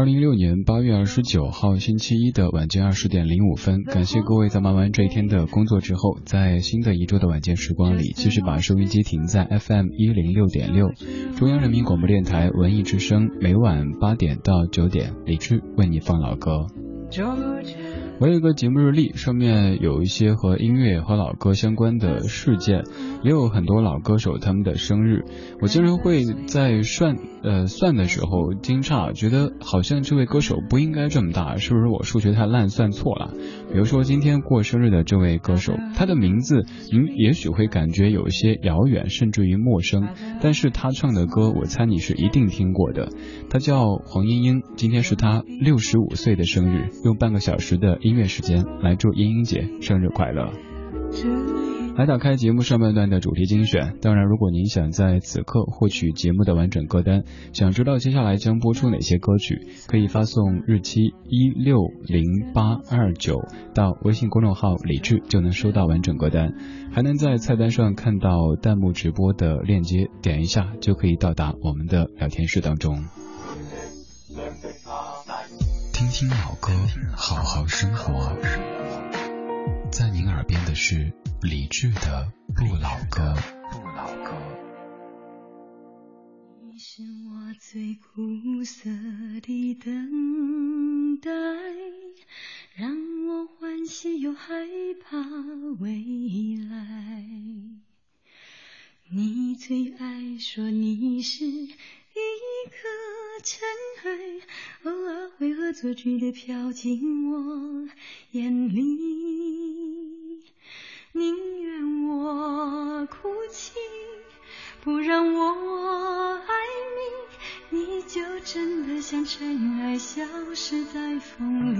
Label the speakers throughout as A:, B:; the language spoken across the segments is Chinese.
A: 二零一六年八月二十九号星期一的晚间二十点零五分，感谢各位在忙完这一天的工作之后，在新的一周的晚间时光里，继续把收音机停在 FM 一零六点六，中央人民广播电台文艺之声，每晚八点到九点，李志为你放老歌。我有一个节目日历，上面有一些和音乐和老歌相关的事件，也有很多老歌手他们的生日。我经常会在算呃算的时候惊诧，觉得好像这位歌手不应该这么大，是不是我数学太烂算错了？比如说今天过生日的这位歌手，他的名字您也许会感觉有一些遥远，甚至于陌生，但是他唱的歌，我猜你是一定听过的。他叫黄莺莺，今天是他六十五岁的生日，用半个小时的。音乐时间，来祝英英姐生日快乐。来打开节目上半段的主题精选。当然，如果您想在此刻获取节目的完整歌单，想知道接下来将播出哪些歌曲，可以发送日期一六零八二九到微信公众号李智，就能收到完整歌单。还能在菜单上看到弹幕直播的链接，点一下就可以到达我们的聊天室当中。听听老歌，好好生活。在您耳边的是理智的不老歌。不老歌。
B: 你是我最苦涩的等待，让我欢喜又害怕未来。你最爱说你是。一颗尘埃，偶尔会恶作剧的飘进我眼里。宁愿我哭泣，不让我爱你，你就真的像尘埃，消失在风里。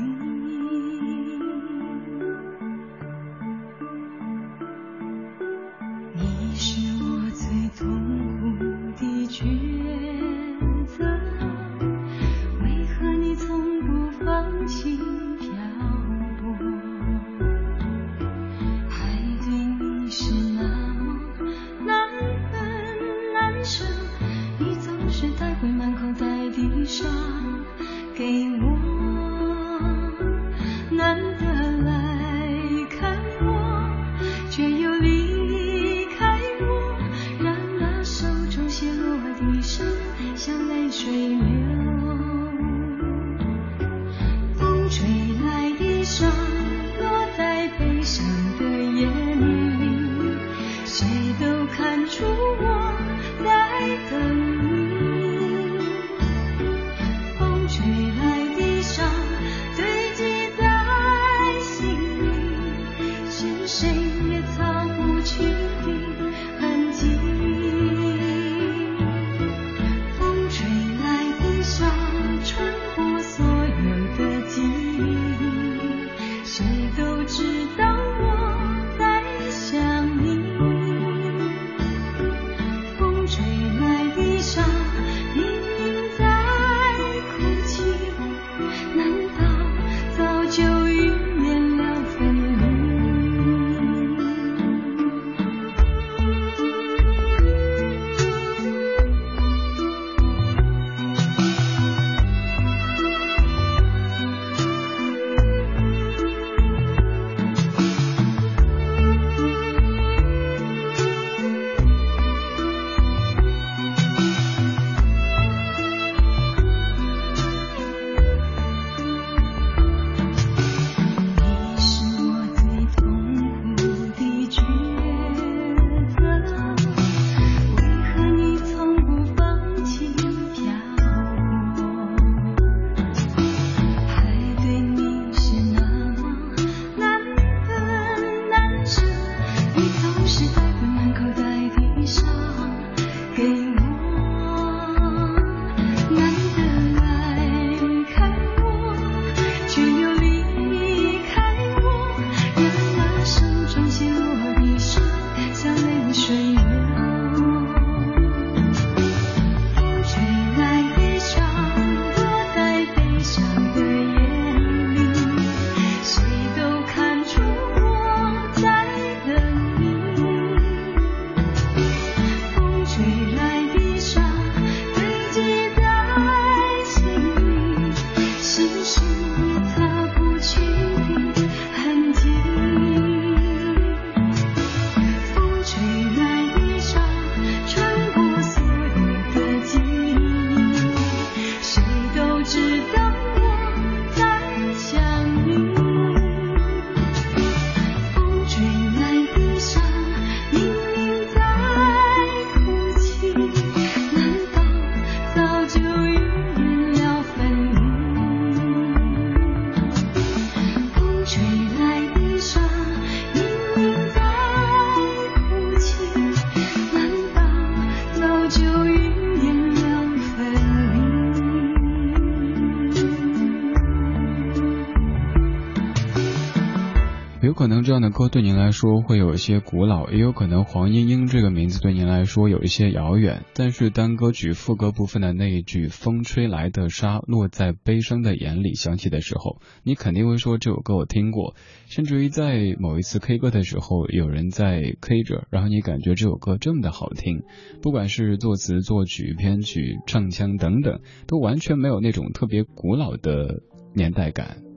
A: 歌对您来说会有一些古老，也有可能黄莺莺这个名字对您来说有一些遥远。但是当歌曲副歌部分的那一句“风吹来的沙落在悲伤的眼里”响起的时候，你肯定会说这首歌我听过，甚至于在某一次 K 歌的时候，有人在 K 着，然后你感觉这首歌这么的好听，不管是作词、作曲、编曲、唱腔等等，都完全没有那种特别古老的年代感。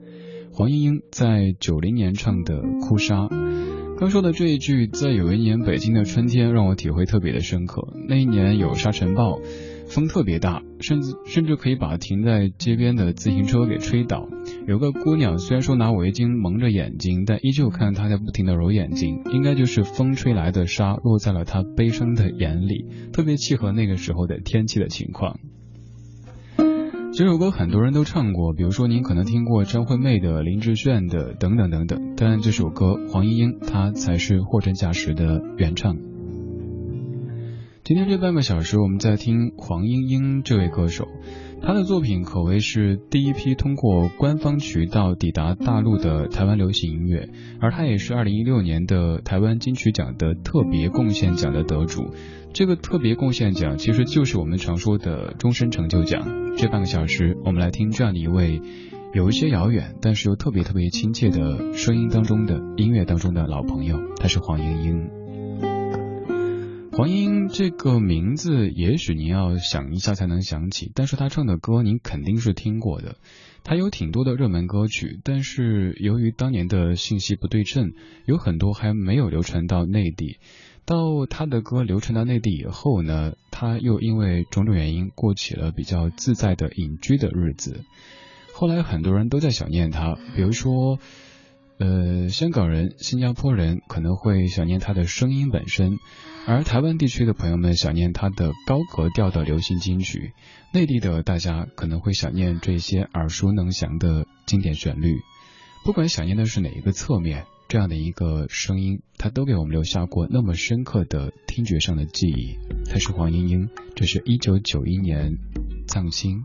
A: 黄莺莺在九零年唱的《哭砂》，刚说的这一句，在有一年北京的春天让我体会特别的深刻。那一年有沙尘暴，风特别大，甚至甚至可以把停在街边的自行车给吹倒。有个姑娘虽然说拿围巾蒙着眼睛，但依旧看她在不停的揉眼睛，应该就是风吹来的沙落在了她悲伤的眼里，特别契合那个时候的天气的情况。这首歌很多人都唱过，比如说您可能听过张惠妹的、林志炫的等等等等，但这首歌黄莺莺她才是货真价实的原唱。今天这半个小时，我们在听黄莺莺这位歌手。她的作品可谓是第一批通过官方渠道抵达大陆的台湾流行音乐，而她也是二零一六年的台湾金曲奖的特别贡献奖的得主。这个特别贡献奖其实就是我们常说的终身成就奖。这半个小时，我们来听这样的一位有一些遥远，但是又特别特别亲切的声音当中的音乐当中的老朋友，他是黄莺莺。黄英这个名字，也许您要想一下才能想起，但是他唱的歌您肯定是听过的。他有挺多的热门歌曲，但是由于当年的信息不对称，有很多还没有流传到内地。到他的歌流传到内地以后呢，他又因为种种原因过起了比较自在的隐居的日子。后来很多人都在想念他，比如说。呃，香港人、新加坡人可能会想念他的声音本身，而台湾地区的朋友们想念他的高格调的流行金曲，内地的大家可能会想念这些耳熟能详的经典旋律。不管想念的是哪一个侧面，这样的一个声音，它都给我们留下过那么深刻的听觉上的记忆。他是黄莺莺，这是一九九一年藏青。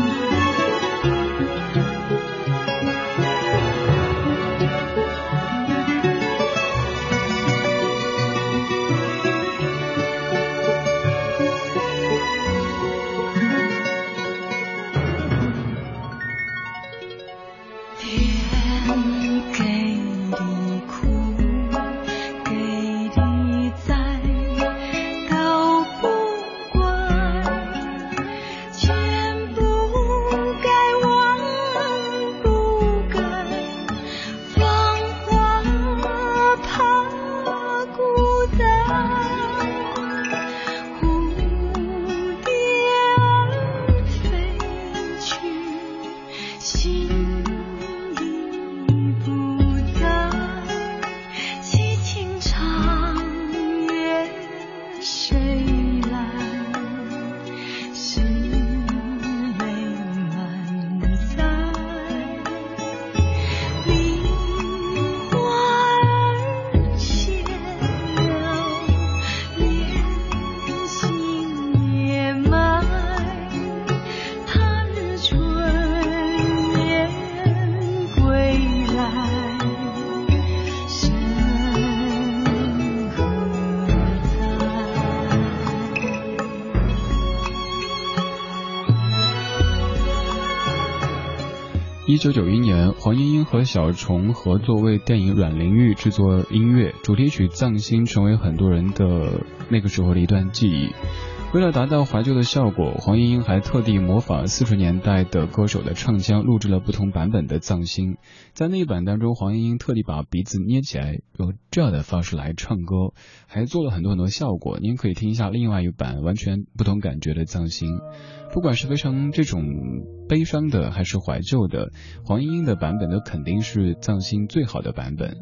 A: 一九九一年，黄莺莺和小虫合作为电影《阮玲玉》制作音乐，主题曲《藏心》成为很多人的那个时候的一段记忆。为了达到怀旧的效果，黄莺莺还特地模仿四十年代的歌手的唱腔，录制了不同版本的《藏心》。在那一版当中，黄莺莺特地把鼻子捏起来，用这样的方式来唱歌，还做了很多很多效果。您可以听一下另外一版完全不同感觉的《藏心》。不管是非常这种悲伤的，还是怀旧的，黄莺莺的版本都肯定是《藏心》最好的版本。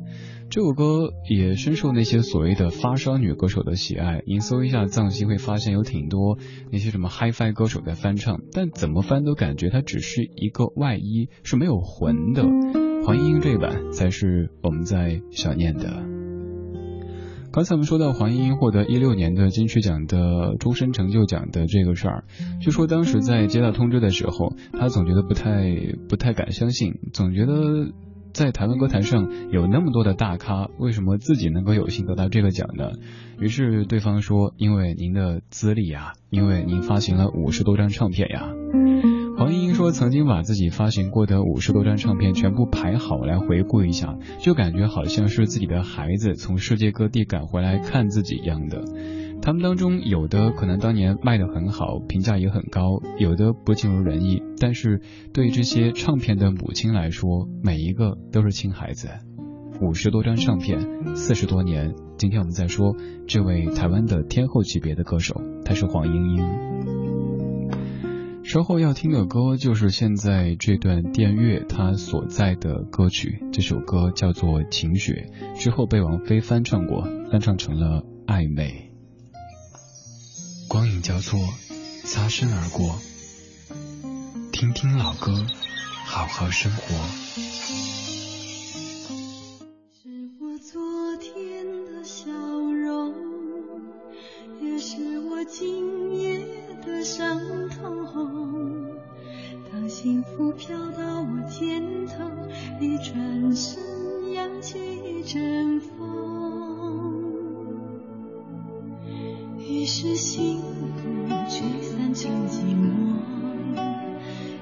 A: 这首歌也深受那些所谓的发烧女歌手的喜爱。您搜一下《藏心》，会发现有挺多那些什么 HiFi 歌手在翻唱，但怎么翻都感觉它只是一个外衣，是没有魂的。黄莺莺这版才是我们在想念的。刚才我们说到黄莺莺获得一六年的金曲奖的终身成就奖的这个事儿，据说当时在接到通知的时候，她总觉得不太不太敢相信，总觉得。在台湾歌坛上有那么多的大咖，为什么自己能够有幸得到这个奖呢？于是对方说：“因为您的资历呀，因为您发行了五十多张唱片呀。”黄莺莺说：“曾经把自己发行过的五十多张唱片全部排好来回顾一下，就感觉好像是自己的孩子从世界各地赶回来看自己一样的。”他们当中有的可能当年卖得很好，评价也很高，有的不尽如人意。但是对这些唱片的母亲来说，每一个都是亲孩子。五十多张唱片，四十多年。今天我们在说这位台湾的天后级别的歌手，她是黄莺莺。稍后要听的歌就是现在这段电乐它所在的歌曲，这首歌叫做《晴雪》，之后被王菲翻唱过，翻唱成了《暧昧》。
C: 光影交错，擦身而过。听听老歌，好好生活。
B: 雾飘到我肩头，你转身扬起一阵风。于是幸福吹散成寂寞，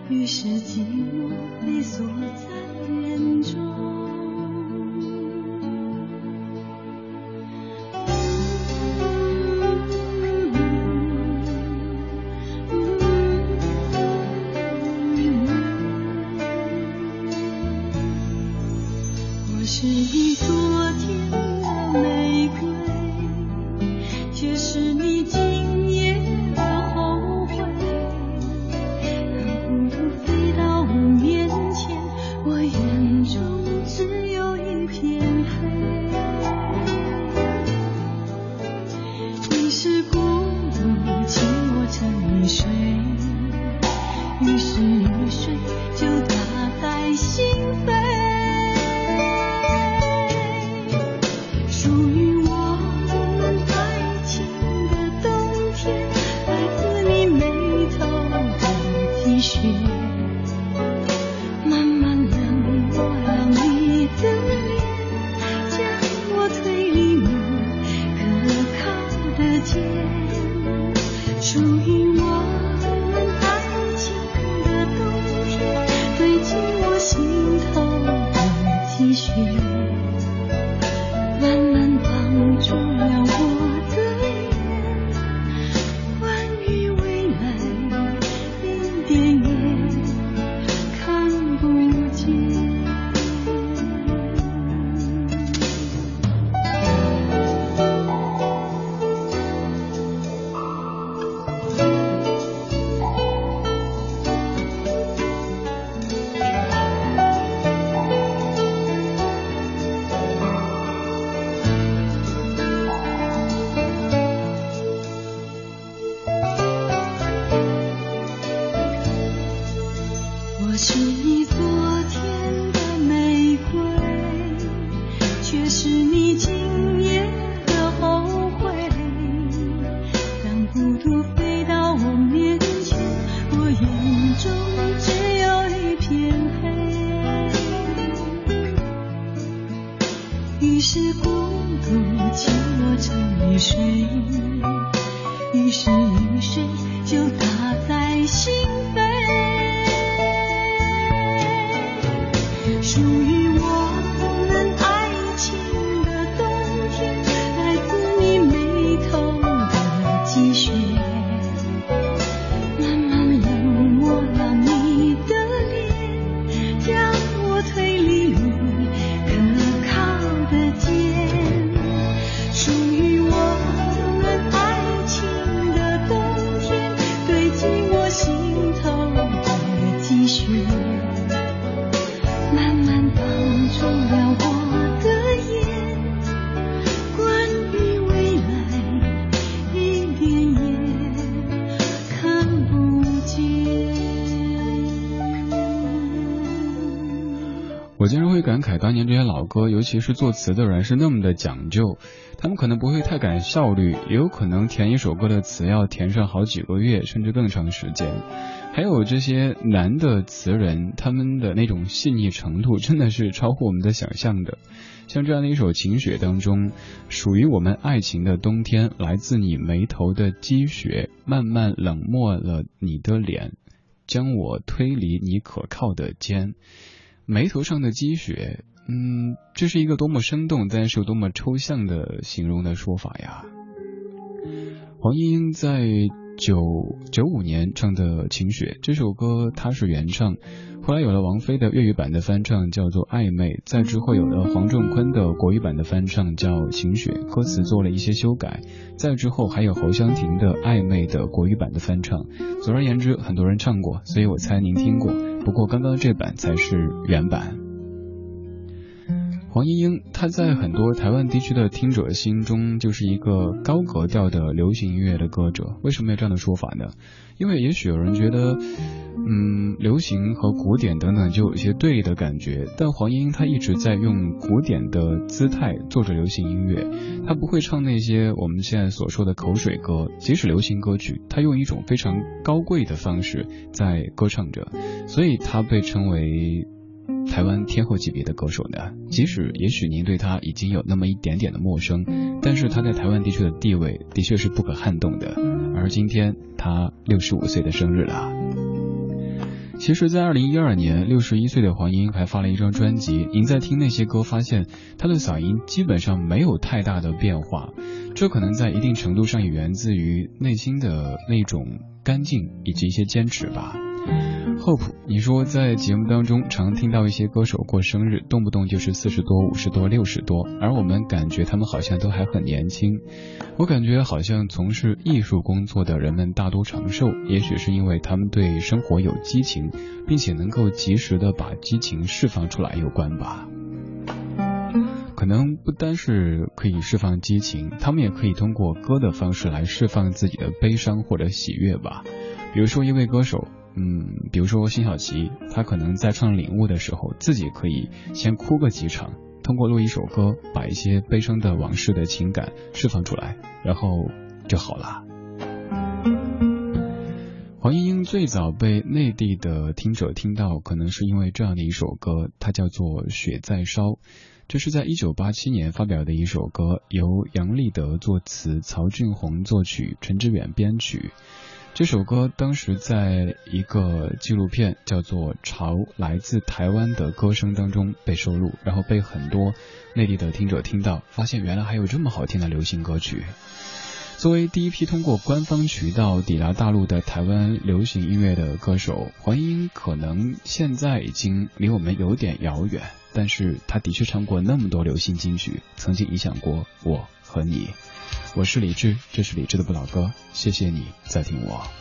B: 于是寂寞被锁在眼中。
A: 是一座水就打在心扉。感慨，当年这些老歌，尤其是作词的人是那么的讲究，他们可能不会太赶效率，也有可能填一首歌的词要填上好几个月，甚至更长时间。还有这些男的词人，他们的那种细腻程度，真的是超乎我们的想象的。像这样的一首《晴雪》当中，属于我们爱情的冬天，来自你眉头的积雪，慢慢冷漠了你的脸，将我推离你可靠的肩。眉头上的积雪，嗯，这是一个多么生动，但是又多么抽象的形容的说法呀。黄莺莺在九九五年唱的《晴雪》这首歌，它是原唱，后来有了王菲的粤语版的翻唱，叫做《暧昧》，再之后有了黄仲坤的国语版的翻唱，叫《晴雪》，歌词做了一些修改，再之后还有侯湘婷的《暧昧》的国语版的翻唱。总而言之，很多人唱过，所以我猜您听过。不过刚刚这版才是原版。黄莺莺，她在很多台湾地区的听者心中就是一个高格调的流行音乐的歌者。为什么有这样的说法呢？因为也许有人觉得，嗯，流行和古典等等就有一些对立的感觉。但黄莺莺她一直在用古典的姿态做着流行音乐，她不会唱那些我们现在所说的口水歌，即使流行歌曲，她用一种非常高贵的方式在歌唱着，所以她被称为。台湾天后级别的歌手呢，即使也许您对他已经有那么一点点的陌生，但是他在台湾地区的地位的确是不可撼动的。而今天他六十五岁的生日了。其实，在二零一二年，六十一岁的黄莺还发了一张专辑。您在听那些歌，发现她的嗓音基本上没有太大的变化，这可能在一定程度上也源自于内心的那种干净以及一些坚持吧。Hope，你说在节目当中常听到一些歌手过生日，动不动就是四十多、五十多、六十多，而我们感觉他们好像都还很年轻。我感觉好像从事艺术工作的人们大多长寿，也许是因为他们对生活有激情，并且能够及时的把激情释放出来有关吧。可能不单是可以释放激情，他们也可以通过歌的方式来释放自己的悲伤或者喜悦吧。比如说一位歌手。嗯，比如说辛晓琪，她可能在唱《领悟》的时候，自己可以先哭个几场，通过录一首歌，把一些悲伤的往事的情感释放出来，然后就好了。黄莺莺最早被内地的听者听到，可能是因为这样的一首歌，它叫做《雪在烧》，这是在一九八七年发表的一首歌，由杨立德作词，曹俊宏作曲，陈志远编曲。这首歌当时在一个纪录片叫做《潮来自台湾的歌声》当中被收录，然后被很多内地的听者听到，发现原来还有这么好听的流行歌曲。作为第一批通过官方渠道抵达大陆的台湾流行音乐的歌手，黄莺莺可能现在已经离我们有点遥远，但是他的确唱过那么多流行金曲，曾经影响过我和你。我是李志，这是李志的不老歌，谢谢你在听我。